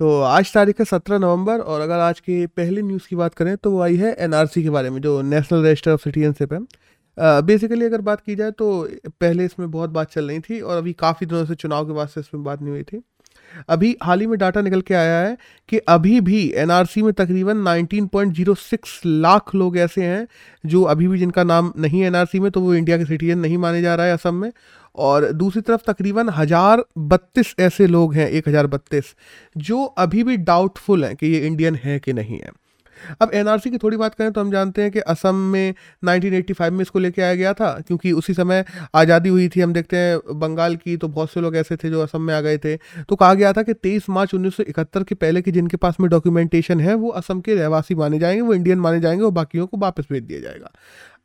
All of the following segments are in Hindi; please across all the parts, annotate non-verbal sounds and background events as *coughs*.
तो आज तारीख है सत्रह नवंबर और अगर आज की पहली न्यूज़ की बात करें तो वो आई है एनआरसी के बारे में, जो नेशनल रजिस्टर ऑफ़ सिटीजनशिप है। बेसिकली अगर बात की जाए तो पहले इसमें बहुत बात चल रही थी और अभी काफ़ी दिनों से चुनाव के बाद से इसमें बात नहीं हुई थी। अभी हाल ही में डाटा निकल के आया है कि अभी भी एनआरसी में तकरीबन 19.06 लाख लोग ऐसे हैं, जो अभी भी जिनका नाम नहीं एनआरसी में तो वो इंडिया के सिटीजन नहीं माने जा रहा है असम में। और दूसरी तरफ़ तकरीबन हज़ार बत्तीस ऐसे लोग हैं, एक हज़ार बत्तीस, जो अभी भी डाउटफुल हैं कि ये इंडियन है कि नहीं है। अब एनआरसी की थोड़ी बात करें तो हम जानते हैं कि असम में 1985 में इसको लेके आया गया था, क्योंकि उसी समय आज़ादी हुई थी, हम देखते हैं बंगाल की तो बहुत से लोग ऐसे थे जो असम में आ गए थे। तो कहा गया था कि 23 मार्च 1971 के पहले के जिनके पास में डॉक्यूमेंटेशन है, वो असम के रहवासी माने जाएँगे, वो इंडियन माने जाएँगे और बाकियों को वापस भेज दिया जाएगा।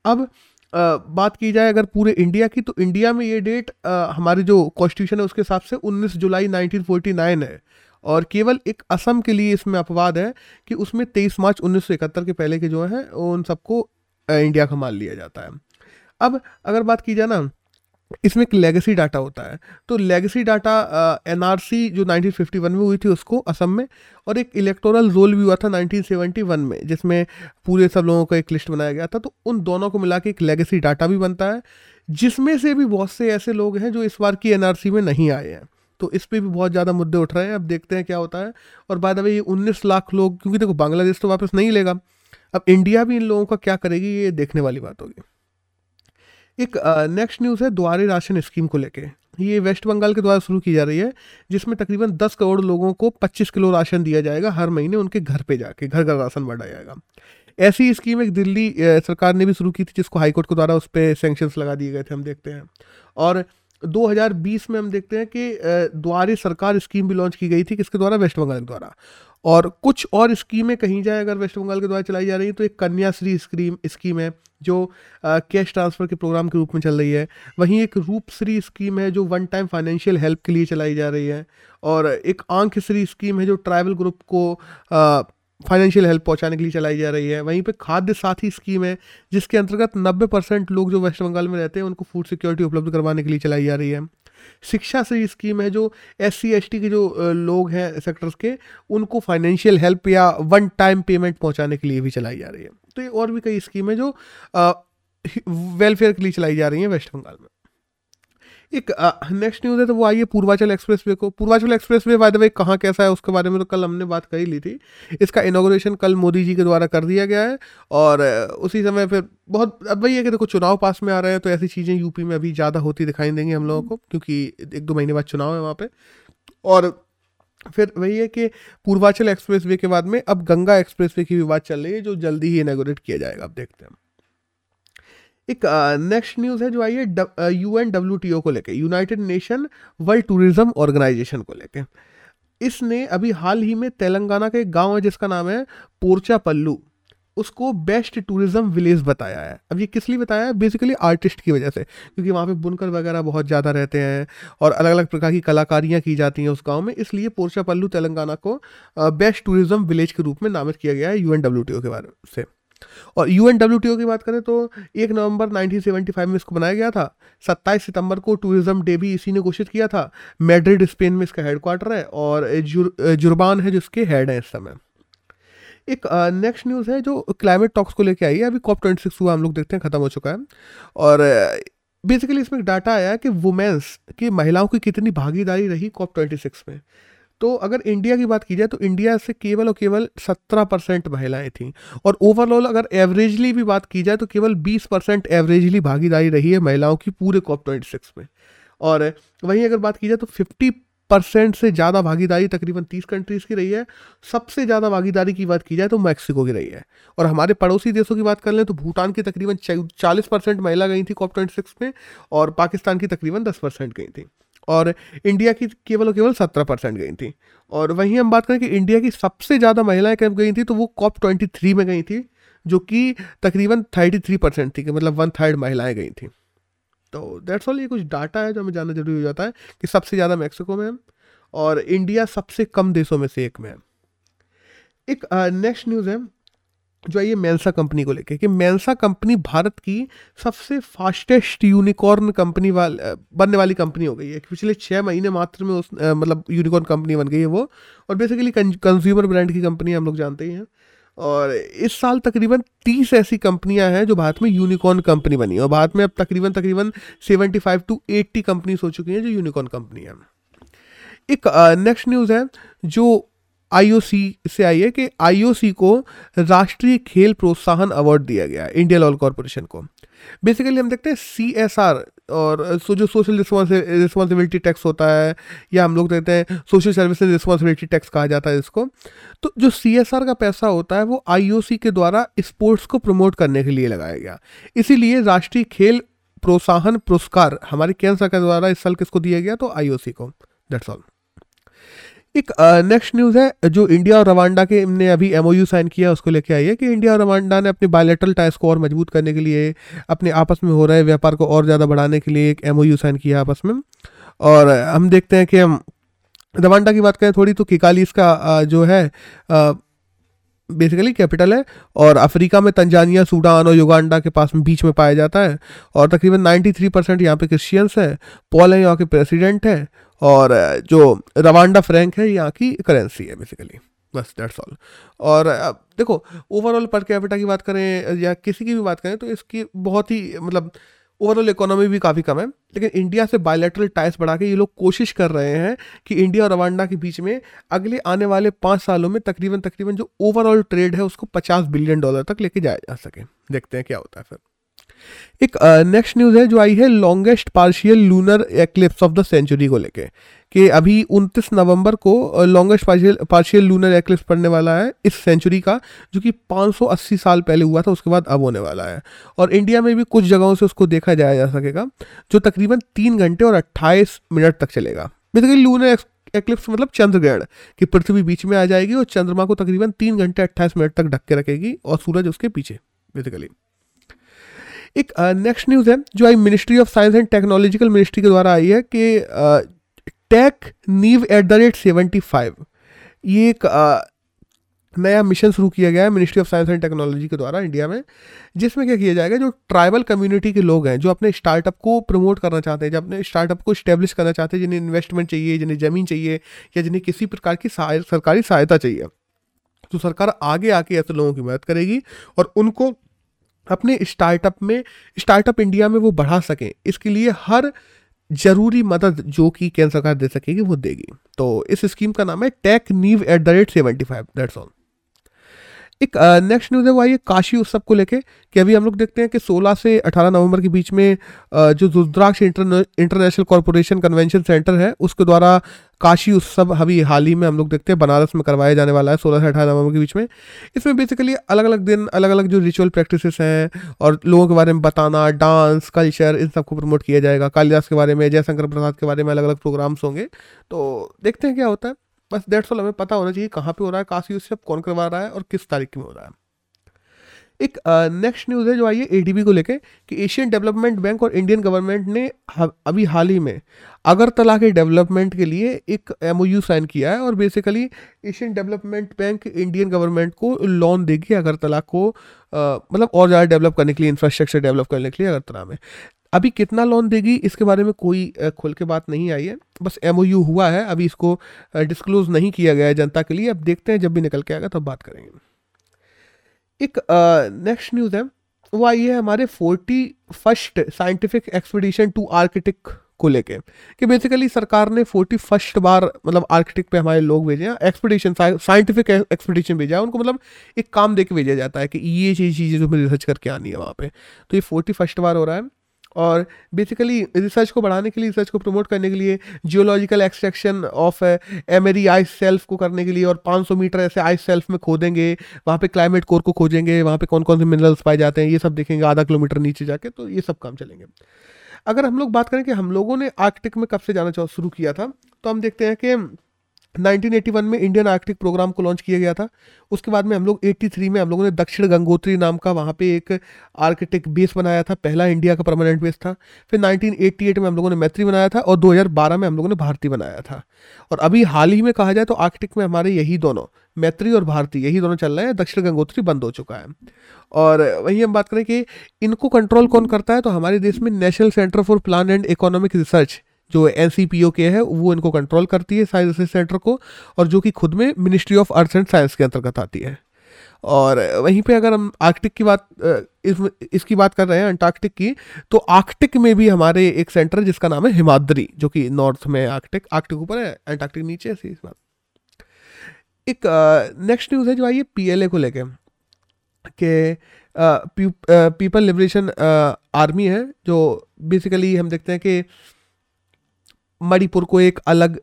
अब बात की जाए अगर पूरे इंडिया की तो इंडिया में ये डेट हमारे जो कॉन्स्टिट्यूशन है उसके हिसाब से 19 जुलाई 1949 है। और केवल एक असम के लिए इसमें अपवाद है कि उसमें तेईस मार्च उन्नीस सौ इकहत्तर के पहले के जो हैं, उन सबको इंडिया का मान लिया जाता है। अब अगर बात की जाए ना इसमें एक लेगेसी डाटा होता है। तो लेगेसी डाटा एनआरसी जो 1951 में हुई थी उसको असम में और एक इलेक्टोरल रोल भी हुआ था 1971 में, जिसमें पूरे सब लोगों का एक लिस्ट बनाया गया था। तो उन दोनों को मिला के एक लेगेसी डाटा भी बनता है, जिसमें से भी बहुत से ऐसे लोग हैं जो इस बार की एनआरसी में नहीं आए हैं। तो इस पर भी बहुत ज़्यादा मुद्दे उठ रहे हैं। अब देखते हैं क्या होता है। और बाद में ये उन्नीस लाख लोग, क्योंकि देखो बांग्लादेश तो वापस नहीं लेगा। अब इंडिया भी इन लोगों का क्या करेगी, ये देखने वाली बात होगी। एक नेक्स्ट न्यूज़ है द्वारे राशन स्कीम को लेके। ये वेस्ट बंगाल के द्वारा शुरू की जा रही है, जिसमें तकरीबन 10 करोड़ लोगों को 25 किलो राशन दिया जाएगा हर महीने उनके घर पे जाके, घर घर राशन बढ़ाया जाएगा। ऐसी स्कीम एक दिल्ली सरकार ने भी शुरू की थी, जिसको हाईकोर्ट के द्वारा उस पर सेंक्शंस लगा दिए गए थे, हम देखते हैं। और 2020 में हम देखते हैं कि द्वारे सरकार स्कीम भी लॉन्च की गई थी, किसके द्वारा? वेस्ट बंगाल के द्वारा। और कुछ और स्कीमें कहीं जाए, अगर वेस्ट बंगाल के द्वारा चलाई जा रही है तो एक कन्याश्री स्कीम स्कीम है, जो कैश ट्रांसफ़र के प्रोग्राम के रूप में चल रही है। वहीं एक रूपश्री स्कीम है, जो वन टाइम फाइनेंशियल हेल्प के लिए चलाई जा रही है, और एक आँख श्री स्कीम है, जो ट्राइबल ग्रुप को फाइनेंशियल हेल्प पहुँचाने के लिए चलाई जा रही है। वहीं पे खाद्य साथी स्कीम है, जिसके अंतर्गत 90 परसेंट लोग जो वेस्ट बंगाल में रहते हैं, उनको फ़ूड सिक्योरिटी उपलब्ध करवाने के लिए चलाई जा रही है। शिक्षा से स्कीम है जो एस सी के जो लोग हैं सेक्टर्स के, उनको फाइनेंशियल हेल्प या वन टाइम पेमेंट पहुँचाने के लिए भी चलाई जा रही है। तो ये और भी कई स्कीम जो वेलफेयर के लिए चलाई जा रही हैं वेस्ट बंगाल में। एक नेक्स्ट न्यूज़ है तो वो आई है पूर्वाचल एक्सप्रेस वे को। Purvanchal expressway by the way कहाँ कैसा है, उसके बारे में तो कल हमने बात कर ही ली थी। इसका इनाग्रेशन कल मोदी जी के द्वारा कर दिया गया है, और उसी समय फिर बहुत, अब वही है कि देखो चुनाव पास में आ रहे हैं तो ऐसी चीज़ें यूपी में अभी ज़्यादा होती दिखाई देंगी हम लोगों को, क्योंकि एक दो महीने बाद चुनाव है वहाँ पर और फिर वही है कि पूर्वाचल एक्सप्रेस के बाद में अब गंगा एक्सप्रेस की भी बात चल रही है, जो जल्दी ही इनाग्रेट किया जाएगा। अब देखते हैं एक नेक्स्ट न्यूज़ है जो आई है U N W T O को लेके United Nation World Tourism Organization को लेके। इसने अभी हाल ही में तेलंगाना का एक गाँव है जिसका नाम है पोर्चा पल्लू उसको बेस्ट टूरिज़्म विलेज बताया है। अब ये किस लिए बताया है? बेसिकली आर्टिस्ट की वजह से, क्योंकि वहाँ पे बुनकर वगैरह बहुत ज़्यादा रहते हैं और अलग अलग प्रकार की कलाकारियाँ की जाती हैं उस गाँव में, इसलिए पोर्चा पल्लू तेलंगाना को बेस्ट टूरिज़्म विलेज के रूप में नामित किया गया है यूएनडब्ल्यूटीओ के बारे से। और यू एन डब्ल्यू की बात करें तो एक नवंबर 1975 में इसको बनाया गया था। 27 सितंबर को टूरिज़्म डे भी इसी ने घोषित किया था। मैड्रिड स्पेन में इसका हेडक्वार्टर है और जुर, जुर्बान है जिसके हेड है इस समय। एक नेक्स्ट न्यूज़ है जो क्लाइमेट टॉक्स को लेकर आई है। अभी कॉप ट्वेंटी सिक्स हुआ हम लोग देखते हैं ख़त्म हो चुका है। और बेसिकली इसमें एक डाटा आया कि वुमेंस की महिलाओं की कितनी भागीदारी रही कॉप ट्वेंटी सिक्स में। तो अगर इंडिया की बात की जाए तो इंडिया से केवल और केवल सत्रह परसेंट महिलाएँ थीं। और ओवरऑल अगर एवरेजली भी बात की जाए तो केवल बीस परसेंट एवरेजली भागीदारी रही है महिलाओं की पूरे कॉप ट्वेंटी सिक्स में। और वहीं अगर बात की जाए तो फिफ्टी परसेंट से ज़्यादा भागीदारी तकरीबन तीस कंट्रीज़ की रही है। सबसे ज़्यादा भागीदारी की बात की जाए तो मैक्सिको की रही है। और हमारे पड़ोसी देशों की बात कर लें तो भूटान की तकरीबन चालीस परसेंट महिला गई थी कॉप ट्वेंटी सिक्स में, और पाकिस्तान की तकरीबन दस परसेंट गई थी। और इंडिया की केवल और केवल सत्रह परसेंट गई थी। और वहीं हम बात करें कि इंडिया की सबसे ज़्यादा महिलाएँ कब गई थी तो वो कॉप ट्वेंटी थ्री में गई थी, जो कि तकरीबन थर्टी थ्री परसेंट थी कि मतलब वन थर्ड महिलाएँ गई थी। तो दैट्स ऑल ये कुछ डाटा है जो हमें जानना ज़रूरी हो जाता है कि सबसे ज़्यादा मैक्सिको में है और इंडिया सबसे कम देशों में से एक में है। एक नेक्स्ट न्यूज़ है जो है ये कंपनी को लेके, कि मेंसा कंपनी भारत की सबसे फास्टेस्ट यूनिकॉर्न कंपनी वाल बनने वाली कंपनी हो गई है। पिछले छः महीने मात्र में उस मतलब यूनिकॉर्न कंपनी बन गई है वो। और बेसिकली कंज्यूमर ब्रांड की कंपनी हम लोग जानते ही हैं। और इस साल तकरीबन तीस ऐसी कंपनियाँ हैं जो भारत में यूनिकॉर्न कंपनी बनी और भारत में अब तकरीबन तकरीबन seventy five to eighty companies हो चुकी हैं जो यूनिकॉर्न कंपनी है। एक नेक्स्ट न्यूज़ है, जो आईओसी से आई है कि आईओसी को राष्ट्रीय खेल प्रोत्साहन अवार्ड दिया गया इंडियन ऑयल कॉरपोरेशन को। बेसिकली हम देखते हैं सी एस आर और सो, जो सोशल रिस्पॉन्सिबिलिटी टैक्स होता है, या हम लोग देखते हैं सोशल सर्विस रिस्पॉन्सिबिलिटी टैक्स कहा जाता है इसको तो जो सी एस आर का पैसा होता है वो आई ओ सी के द्वारा स्पोर्ट्स को प्रमोट करने के लिए लगाया गया। इसीलिए राष्ट्रीय खेल प्रोत्साहन पुरस्कार हमारी केंद्र सरकार द्वारा इस साल किसको दिया गया तो आई ओ सी को। दैट्स ऑल एक नेक्स्ट न्यूज़ है, जो इंडिया और रवांडा के ने अभी एमओयू साइन किया उसको लेके आई है कि इंडिया और रवांडा ने अपने बायोलेटरल टाइस को और मज़बूत करने के लिए, अपने आपस में हो रहे व्यापार को और ज़्यादा बढ़ाने के लिए एक एमओयू साइन किया आपस में। और, हम देखते हैं कि हम रवांडा की बात करें थोड़ी तो किकाली का जो है बेसिकली कैपिटल है और अफ्रीका में तंजानिया सूडान और युगांडा के पास में बीच में पाया जाता है। और तकरीबन 93 परसेंट यहाँ पे क्रिश्चियंस हैं पॉल है, यहाँ के प्रेसिडेंट है। और जो रवांडा फ्रैंक है, यहाँ की करेंसी है बेसिकली बस डेट्स ऑल और अब देखो ओवरऑल पर कैपिटा की बात करें, या किसी की भी बात करें तो इसकी बहुत ही मतलब ओवरऑल इकोनॉमी भी काफ़ी कम है, लेकिन इंडिया से बायोलेटरल टाइस बढ़ा के ये लोग कोशिश कर रहे हैं कि इंडिया और रवांडा के बीच में अगले आने वाले पाँच सालों में तकरीबन तकरीबन जो ओवरऑल ट्रेड है, उसको पचास बिलियन डॉलर तक लेके जाया जा सके। देखते हैं क्या होता है फिर। एक नेक्स्ट uh, न्यूज़ है जो आई है longest partial lunar eclipse of the century को लेके कि अभी 29 नवंबर को longest partial partial lunar eclipse पड़ने वाला है इस सेंचुरी का जो कि 580 साल पहले हुआ था उसके बाद अब होने वाला है। और इंडिया में भी कुछ जगहों से उसको देखा जाया जा सकेगा जो तकरीबन तीन घंटे और अट्ठाईस मिनट तक चलेगा। बेसिकली लूनर एक्लिप्स मतलब चंद्रग्रहण कि पृथ्वी बीच में आ जाएगी और चंद्रमा को तकरीबन तीन घंटे अट्ठाईस मिनट तक ढक के रखेगी और सूरज उसके पीछे बेसिकली एक नेक्स्ट न्यूज़ है, जो आई ministry of science and technological ministry के द्वारा आई है कि tech Neev at the rate seventy five ये एक नया मिशन शुरू किया गया है ministry of science and technology के द्वारा इंडिया में, जिसमें क्या किया जाएगा, जो ट्राइबल कम्युनिटी के लोग हैं, जो अपने स्टार्टअप को प्रमोट करना चाहते हैं, जो अपने स्टार्टअप को स्टेब्लिश करना चाहते हैं, जिन्हें इन्वेस्टमेंट चाहिए, जिन्हें ज़मीन चाहिए, या जिन्हें किसी प्रकार की सरकारी सहायता चाहिए। तो सरकार आगे आके ऐसे लोगों की मदद करेगी और उनको अपने स्टार्टअप में, स्टार्टअप इंडिया में वो बढ़ा सकें। इसके लिए हर ज़रूरी मदद जो कि केंद्र सरकार दे सकेगी, वो देगी। तो इस स्कीम का नाम है tech Neev at the rate seventy five that's all एक नेक्स्ट न्यूज़ है वो आई काशी उत्सव को लेके, कि अभी हम लोग देखते हैं कि 16 से 18 नवंबर के बीच में जो Rudraksh international corporation convention centre है, उसके द्वारा काशी उत्सव अभी हाल ही में हम लोग देखते हैं, बनारस में करवाया जाने वाला है सोलह से अठारह नवंबर के बीच में। इसमें बेसिकली अलग अलग दिन अलग अलग जो रिचुअल प्रैक्टिसेस हैं, और लोगों के बारे में बताना डांस कल्चर इन सबको प्रमोट किया जाएगा। कालिदास के बारे में, जयशंकर प्रसाद के बारे में अलग अलग प्रोग्राम्स होंगे। तो देखते हैं क्या होता है। बस डेट्स ऑल हमें पता होना चाहिए कहाँ पे हो रहा है, काशी उत्सव कौन करवा रहा है और किस तारीख में हो रहा है। एक नेक्स्ट न्यूज़ है जो आई है एडीबी को लेके कि एशियन डेवलपमेंट बैंक और इंडियन गवर्नमेंट ने अभी हाल ही में अगरतला के डेवलपमेंट के लिए एक एमओयू साइन किया है और basically Asian development bank Indian government को लोन देगी अगरतला को मतलब और ज़्यादा डेवलप करने के लिए इंफ्रास्ट्रक्चर डेवलप करने के लिए अगरतला में। अभी कितना लोन देगी, इसके बारे में कोई खुल के बात नहीं आई है। बस एमओयू हुआ है, अभी इसको डिस्क्लोज नहीं किया गया है जनता के लिए। अब देखते हैं, जब भी निकल के आएगा तब बात करेंगे। एक नेक्स्ट न्यूज़ है। वो आई है हमारे forty first scientific expedition to Arctic को लेके, कि बेसिकली सरकार ने फोर्टी फ़र्स्ट बार मतलब आर्किटिक पे हमारे लोग भेजे हैं एक्सपीडिशन साइंटिफिक एक्सपीडिशन भेजा है। उनको मतलब एक काम दे के भेजा जाता है कि ये चीज़ चीज़ें जो रिसर्च करके आनी है वहाँ पे। तो ये फोर्टी फ़र्स्ट बार हो रहा है। और बेसिकली रिसर्च को बढ़ाने के लिए रिसर्च को प्रमोट करने के लिए geological extraction of Amery ice shelf को करने के लिए और 500 मीटर ऐसे आइस सेल्फ में खोदेंगे, वहाँ पे क्लाइमेट कोर को खोजेंगे, वहाँ पे कौन कौन से मिनरल्स पाए जाते हैं, ये सब देखेंगे, आधा किलोमीटर नीचे जाके तो ये सब काम चलेंगे। अगर हम लोग बात करें कि हम लोगों ने आर्कटिक में कब से जाना शुरू किया था तो हम देखते हैं कि 1981 में इंडियन आर्कटिक प्रोग्राम को लॉन्च किया गया था। उसके बाद में हम लोग 83 में हम लोगों ने दक्षिण गंगोत्री नाम का वहाँ पे एक आर्कटिक बेस बनाया था। पहला इंडिया का परमानेंट बेस था। फिर 1988 में हम लोगों ने मैत्री बनाया था और 2012 में हम लोगों ने भारती बनाया था। और अभी हाल ही में कहा जाए तो आर्कटिक में हमारे यही दोनों मैत्री और भारती यही दोनों चल रहे हैं। दक्षिण गंगोत्री बंद हो चुका है। और वही हम बात करें कि इनको कंट्रोल कौन करता है? तो हमारे देश में national centre for plan and economic research जो एनसीपीओ के है, वो इनको कंट्रोल करती है साइंस रिसर्च सेंटर को और जो कि खुद में ministry of earth and science के अंतर्गत आती है। और वहीं पे अगर हम आर्कटिक की बात इस, इसकी बात कर रहे हैं अंटार्कटिक की तो आर्कटिक में भी हमारे एक सेंटर है जिसका नाम है हिमाद्री, जो कि नॉर्थ में आर्कटिक आर्कटिक ऊपर है अंटार्कटिक नीचे है इस बात। एक नेक्स्ट न्यूज़ है जो आई है पीएलए को लेके, के पीपल लिबरेशन आर्मी है, जो बेसिकली हम देखते हैं कि मणिपुर को एक अलग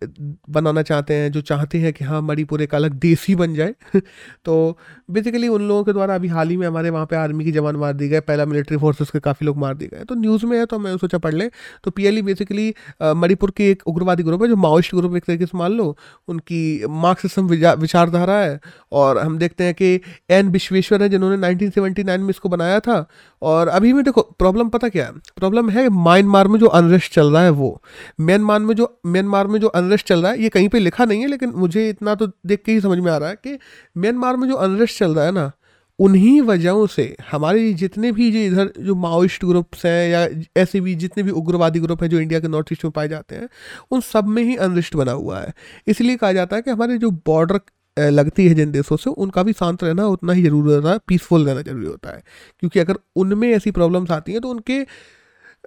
बनाना चाहते हैं, जो चाहते हैं कि हाँ मणिपुर एक अलग ही बन जाए। *laughs* तो बेसिकली उन लोगों के द्वारा अभी हाल ही में हमारे वहाँ पे आर्मी की जवान मार दिए गए पहला मिलिट्री फोर्सेस के काफ़ी लोग मार दिए गए। तो न्यूज़ में है तो मैं सोचा पढ़ लें। तो पी बेसिकली मणिपुर की एक उग्रवादी ग्रुप है, जो माओइस्ट ग्रुप एक तरीके से मान लो, उनकी मार्क्सिज्म विचारधारा है। और हम देखते हैं कि एन विश्वेश्वर है, जिन्होंने नाइनटीन में इसको बनाया था। और अभी भी देखो प्रॉब्लम पता क्या है? प्रॉब्लम है म्यांमार में जो अनरेस्ट चल रहा है वो। म्यांमार में जो म्यांमार में जो अनरेस्ट चल रहा है, ये कहीं पे लिखा नहीं है, लेकिन मुझे इतना तो देख के ही समझ में आ रहा है कि म्यांमार में जो अनरेस्ट चल रहा है ना, उन्हीं वजहों से हमारे जितने भी जो इधर जो माओइस्ट ग्रुप्स हैं या ऐसे भी जितने भी उग्रवादी ग्रुप हैं जो इंडिया के नॉर्थ ईस्ट में पाए जाते हैं, उन सब में ही अनरिस्ट बना हुआ है। इसलिए कहा जाता है कि हमारे जो बॉर्डर लगती है जिन देशों से, उनका भी शांत रहना उतना ही ज़रूरी होता है पीसफुल रहना ज़रूरी होता है। क्योंकि अगर उनमें ऐसी प्रॉब्लम्स आती हैं तो उनके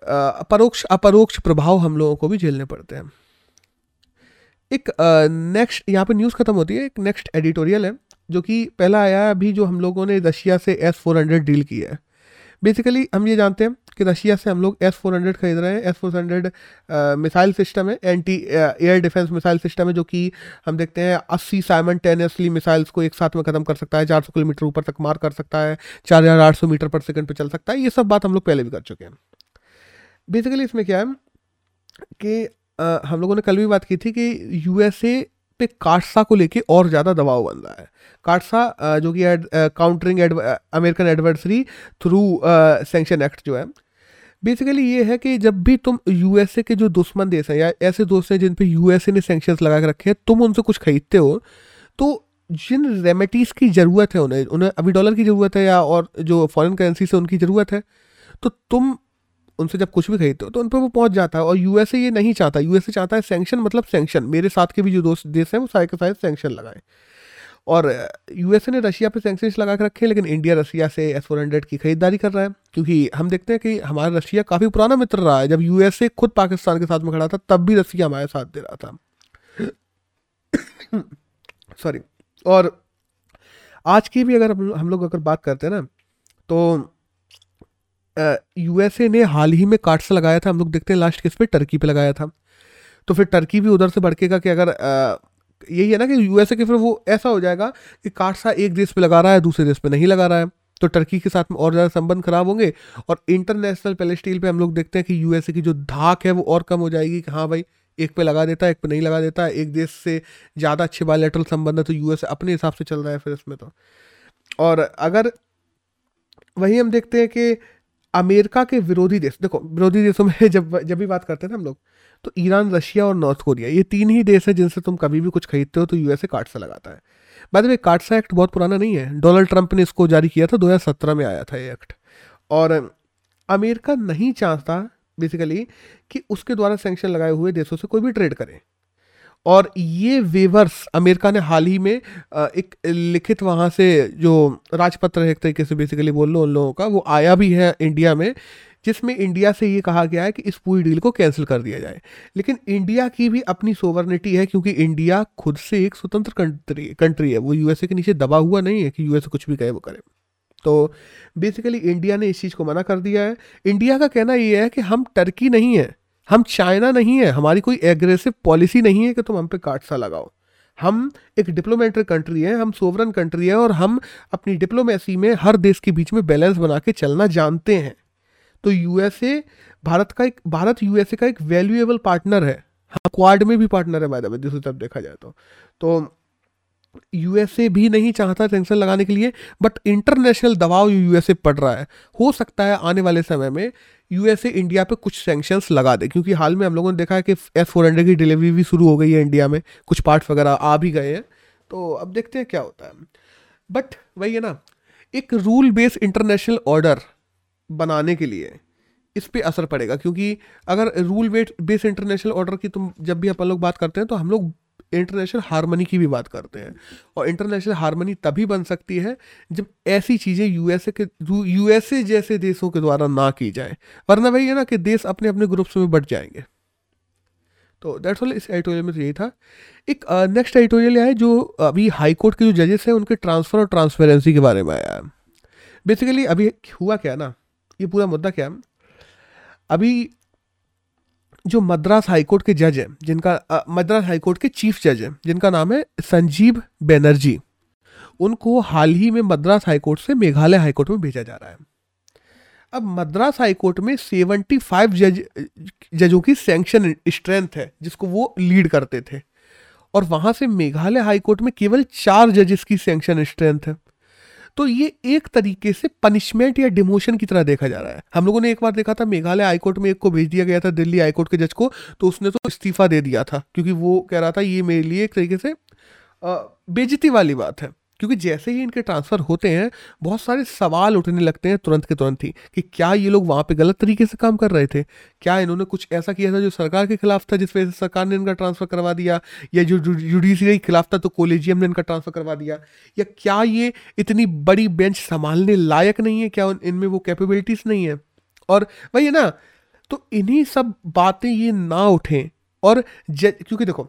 परोक्ष अपरोक्ष प्रभाव हम लोगों को भी झेलने पड़ते हैं। एक नेक्स्ट यहाँ पे न्यूज़ खत्म होती है, एक नेक्स्ट एडिटोरियल है, जो कि पहला आया है अभी जो हम लोगों ने रशिया से एस फोर हंड्रेड डील की है। बेसिकली हम ये जानते हैं कि रशिया से हम लोग एस फोर हंड्रेड खरीद रहे हैं। S four hundred missile system है anti air defence missile system है, जो कि हम देखते हैं अस्सी साइमल्टेनियसली मिसाइल्स को एक साथ में ख़त्म कर सकता है, चार सौ किलोमीटर ऊपर तक मार कर सकता है, चार हज़ार आठ सौ मीटर पर सेकंड पर चल सकता है। ये सब बात हम लोग पहले भी कर चुके हैं। बेसिकली इसमें क्या है कि हम लोगों ने कल भी बात की थी कि यूएसए पे काटसा को लेके और ज़्यादा दबाव बन रहा है। काटसा जो कि add countering American adversary through sanction act जो है बेसिकली ये है कि जब भी तुम यूएसए के जो दुश्मन देश हैं या ऐसे दोस्त हैं जिन पे यूएसए ने सेंक्शंस लगा के रखे हैं, तुम उनसे कुछ खरीदते हो तो जिन रेमेडीज़ की ज़रूरत है उन्हें उन्हें अभी डॉलर की ज़रूरत है या और जो फॉरेन करेंसी से उनकी ज़रूरत है तो तुम उनसे जब कुछ भी खरीदते हो तो उन पर वो पहुँच जाता है और यूएसए ये नहीं चाहता। यूएसए चाहता है सेंक्शन मतलब सेंक्शन मेरे साथ के भी जो दोस्त देश हैं, वो सारे के सारे सेंक्शन लगाए। और यूएसए ने रशिया पे सेंक्शन लगा के रखे हैं, लेकिन इंडिया रशिया से एस फोर हंड्रेड की खरीदारी कर रहा है। क्योंकि हम देखते हैं कि हमारा रशिया काफ़ी पुराना मित्र रहा है। जब यूएसए खुद पाकिस्तान के साथ में खड़ा था, तब भी रशिया हमारे साथ दे रहा था। *coughs* सॉरी और, आज की भी अगर हम लोग अगर बात करते हैं ना तो यूएसए ने हाल ही में कार्ड्स लगाया था। हम लोग देखते हैं लास्ट किस पे टर्की पे लगाया था। तो फिर टर्की भी उधर से भड़केगा कि अगर यही है ना कि यूएसए के फिर वो ऐसा हो जाएगा कि कार्डसा एक देश पे लगा रहा है, दूसरे देश पे नहीं लगा रहा है। तो टर्की के साथ में और ज़्यादा संबंध खराब होंगे और इंटरनेशनल पैलेस्टील पे हम लोग देखते हैं कि यूएसए की जो धाक है वो और कम हो जाएगी कि हाँ भाई, एक पे लगा देता है, एक पे नहीं लगा देता एक देश से ज़्यादा अच्छे बायोलेटरल संबंध है तो यूएस अपने हिसाब से चल रहा है फिर इसमें तो। और अगर वही हम देखते हैं कि अमेरिका के विरोधी देश, देखो, विरोधी देशों में *laughs* जब जब भी बात करते हैं ना हम लोग तो ईरान, रशिया और नॉर्थ कोरिया, ये तीन ही देश है जिनसे तुम कभी भी कुछ खरीदते हो तो यूएसए कार्डसा लगाता है। बाद में कार्डसा एक्ट बहुत पुराना नहीं है। डोनाल्ड ट्रंप ने इसको जारी किया था 2017 में आया था ये एक्ट। और अमेरिका नहीं चाहता बेसिकली कि उसके द्वारा सेंक्शन लगाए हुए देशों से कोई भी ट्रेड करे। और ये वेवर्स अमेरिका ने हाल ही में एक लिखित वहाँ से जो राजपत्र है एक तरीके से बेसिकली बोल लो उन लोगों का, वो आया भी है इंडिया में, जिसमें इंडिया से ये कहा गया है कि इस पूरी डील को कैंसिल कर दिया जाए। लेकिन इंडिया की भी अपनी सोवर्निटी है क्योंकि इंडिया खुद से एक स्वतंत्र कंट्री कंट्री है। वो यूएसए के नीचे दबा हुआ नहीं है कि यूएसए कुछ भी कहे वो करे। तो बेसिकली इंडिया ने इस चीज़ को मना कर दिया है। इंडिया का कहना ये है कि हम टर्की नहीं है। हम चाइना नहीं है, हमारी कोई एग्रेसिव पॉलिसी नहीं है कि तुम हम पे काटसा लगाओ। हम एक डिप्लोमेट्री कंट्री है, हम सोवरन कंट्री है और हम अपनी डिप्लोमेसी में हर देश के बीच में बैलेंस बना के चलना जानते हैं। तो यूएसए भारत का एक, भारत यूएसए का एक वैल्यूएबल पार्टनर है। हमको क्वाड में भी पार्टनर है बाय दूसरी तरफ़ देखा जाए तो। तो यूएसए भी नहीं चाहता टेंशन लगाने के लिए बट इंटरनेशनल दबाव यूएसए पड़ रहा है। हो सकता है आने वाले समय में यूएसए इंडिया पे कुछ सेंक्शंस लगा दे, क्योंकि हाल में हम लोगों ने देखा है कि एस फोर हंड्रेड की डिलीवरी भी शुरू हो गई है इंडिया में, कुछ पार्ट्स वगैरह आ भी गए हैं। तो अब देखते हैं क्या होता है। बट वही है ना, एक रूल बेस्ड इंटरनेशनल ऑर्डर बनाने के लिए इस पे असर पड़ेगा, क्योंकि अगर रूल बेस्ड इंटरनेशनल ऑर्डर की तुम, जब भी अपन लोग बात करते हैं तो हम लोग इंटरनेशनल हारमोनी की भी बात करते हैं। और इंटरनेशनल हारमोनी तभी बन सकती है जब ऐसी चीज़ें यूएसए के यूएसए जैसे देशों के द्वारा ना की जाए। वरना वही है ना कि देश अपने अपने ग्रुप्स में बढ़ जाएँगे। तो दैट्स ऑल इस एडिटोरियल में तो यही था। एक नेक्स्ट एडिटोरियल है जो अभी हाई कोर्ट के जो जजेस हैं, उनके ट्रांसफ़र और ट्रांसपेरेंसी के बारे में आया है। बेसिकली अभी हुआ क्या ना? ये पूरा मुद्दा क्या अभी जो मद्रास हाईकोर्ट के जज हैं, जिनका मद्रास हाईकोर्ट के चीफ जज हैं, जिनका नाम है संजीव बैनर्जी। उनको हाल ही में मद्रास हाईकोर्ट से मेघालय हाईकोर्ट में भेजा जा रहा है। अब मद्रास हाईकोर्ट में 75 जज, जजों की सैंक्शन स्ट्रेंथ है, जिसको वो लीड करते थे। और वहाँ से मेघालय हाईकोर्ट में केवल चार जजेस की सैंक्शन स्ट्रेंथ है। तो ये एक तरीके से पनिशमेंट या डिमोशन की तरह देखा जा रहा है। हम लोगों ने एक बार देखा था, मेघालय हाईकोर्ट में एक को भेज दिया गया था, दिल्ली हाईकोर्ट के जज को तो उसने तो इस्तीफा दे दिया था, क्योंकि वो कह रहा था, ये मेरे लिए एक तरीके से बेजती वाली बात है। क्योंकि जैसे ही इनके ट्रांसफ़र होते हैं, बहुत सारे सवाल उठने लगते हैं तुरंत के तुरंत ही कि क्या ये लोग वहाँ पे गलत तरीके से काम कर रहे थे? क्या इन्होंने कुछ ऐसा किया था जो सरकार के खिलाफ था, जिस वजह से सरकार ने इनका ट्रांसफ़र करवा दिया? या जो जुडिशरी के खिलाफ था तो कोलेजियम ने इनका ट्रांसफ़र करवा दिया? या क्या ये इतनी बड़ी बेंच संभालने लायक नहीं है? क्या इनमें वो कैपेबिलिटीज़ नहीं है? और वही है ना तो इन्हीं सब बातें ये ना उठें। और क्योंकि देखो,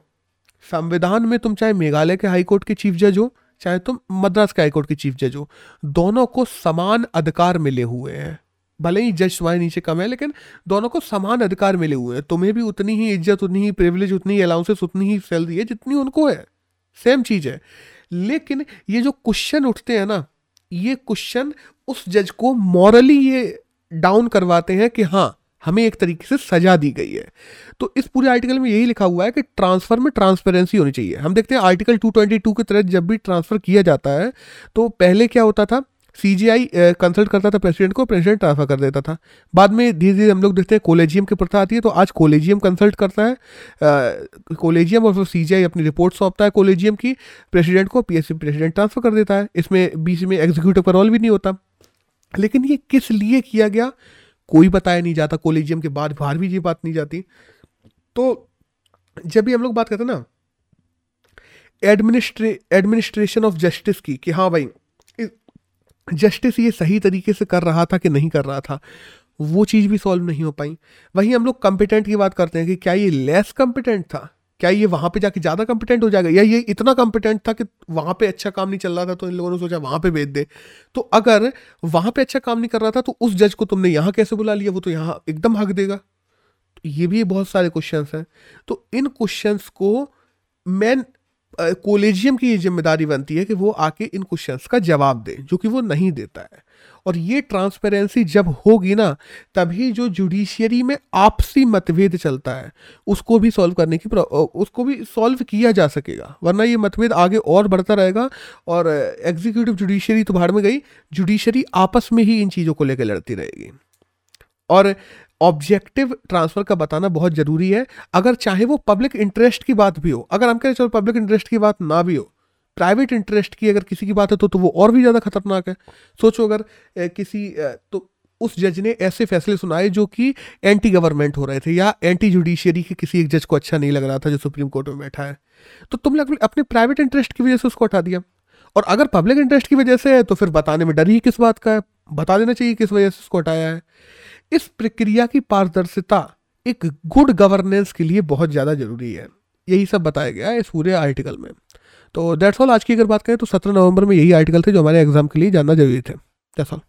संविधान में तुम चाहे मेघालय के हाईकोर्ट के चीफ जज हो चाहे तुम मद्रास के हाईकोर्ट के चीफ जज हो, दोनों को समान अधिकार मिले हुए हैं। भले ही जज तुम्हारे नीचे कम है, लेकिन दोनों को समान अधिकार मिले हुए हैं। तुम्हें भी उतनी ही इज़्ज़त, उतनी ही प्रिविलेज उतनी ही अलाउंसेस उतनी ही सैलरी है जितनी उनको है। सेम चीज़ है। लेकिन ये जो क्वेश्चन उठते हैं ना, ये क्वेश्चन उस जज को मॉरली ये डाउन करवाते हैं कि हाँ हमें एक तरीके से सजा दी गई है। तो इस पूरे आर्टिकल में यही लिखा हुआ है कि ट्रांसफ़र में ट्रांसपेरेंसी होनी चाहिए। हम देखते हैं आर्टिकल 222 के तहत जब भी ट्रांसफ़र किया जाता है तो पहले क्या होता था? सी जी आई कंसल्ट करता था प्रेसिडेंट को प्रेसिडेंट ट्रांसफ़र कर देता था। बाद में धीरे धीरे हम लोग देखते हैं कोलेजियम की प्रथा आती है तो आज कोलेजियम कंसल्ट करता है। कोलेजियम और फिर सी अपनी रिपोर्ट सौंपता है कोलेजियम की प्रेसिडेंट को P S C president transfer कर देता है। इसमें, बीच में एग्जीक्यूटिव का रोल भी नहीं होता। लेकिन ये किस लिए किया गया? कोई बताया नहीं जाता कोलेजियम के बाद बाहर भी ये बात नहीं जाती। तो जब भी हम लोग बात करते हैं ना एडमिनिस्ट्रे एडमिनिस्ट्रेशन ऑफ़ जस्टिस की, कि हाँ भाई जस्टिस ये सही तरीके से कर रहा था कि नहीं कर रहा था, वो चीज़ भी सॉल्व नहीं हो पाई। वहीं हम लोग कंपिटेंट की बात करते हैं कि क्या ये लेस कंपिटेंट था? क्या ये वहाँ पे जाके ज़्यादा कंपिटेंट हो जाएगा? या ये इतना कंपिटेंट था कि वहाँ पे अच्छा काम नहीं चल रहा था तो इन लोगों ने सोचा वहाँ पे भेज दे? तो अगर वहाँ पे अच्छा काम नहीं कर रहा था तो उस जज को तुमने यहाँ कैसे बुला लिया? वो तो यहाँ एकदम हक देगा। तो ये भी बहुत सारे क्वेश्चन हैं। तो इन क्वेश्चन को मैन कोलेजियम की ये ज़िम्मेदारी बनती है कि वो आके इन क्वेश्चंस का जवाब दे, जो कि वो नहीं देता है। और ये ट्रांसपेरेंसी जब होगी ना, तभी जो जुडिशियरी में आपसी मतभेद चलता है, उसको भी सॉल्व करने की उसको भी सॉल्व किया जा सकेगा। वरना ये मतभेद आगे और बढ़ता रहेगा और एग्जीक्यूटिव जुडिशियरी तो भाड़ में गई जुडिशरी आपस में ही इन चीज़ों को लेकर लड़ती रहेगी। और ऑब्जेक्टिव ट्रांसफ़र का बताना बहुत ज़रूरी है। अगर चाहे वो पब्लिक इंटरेस्ट की बात भी हो, अगर हम कहें चलो पब्लिक इंटरेस्ट की बात ना भी हो प्राइवेट इंटरेस्ट की अगर किसी की बात है तो तो वो और भी ज़्यादा खतरनाक है। सोचो अगर किसी तो उस जज ने ऐसे फैसले सुनाए जो कि एंटी गवर्नमेंट हो रहे थे या एंटी जुडिशियरी के किसी एक जज को अच्छा नहीं लग रहा था जो सुप्रीम कोर्ट में बैठा है। तो तुमने अपने प्राइवेट इंटरेस्ट की वजह से उसको हटा दिया। और अगर पब्लिक इंटरेस्ट की वजह से है तो फिर बताने में डर ही किस बात का है? बता देना चाहिए किस वजह से उसको हटाया है। इस प्रक्रिया की पारदर्शिता एक गुड गवर्नेंस के लिए बहुत ज़्यादा ज़रूरी है। यही सब बताया गया है इस पूरे आर्टिकल में। तो दैट्स ऑल आज की अगर बात करें तो सत्रह नवंबर में यही आर्टिकल थे जो हमारे एग्ज़ाम के लिए जानना ज़रूरी थे। That's all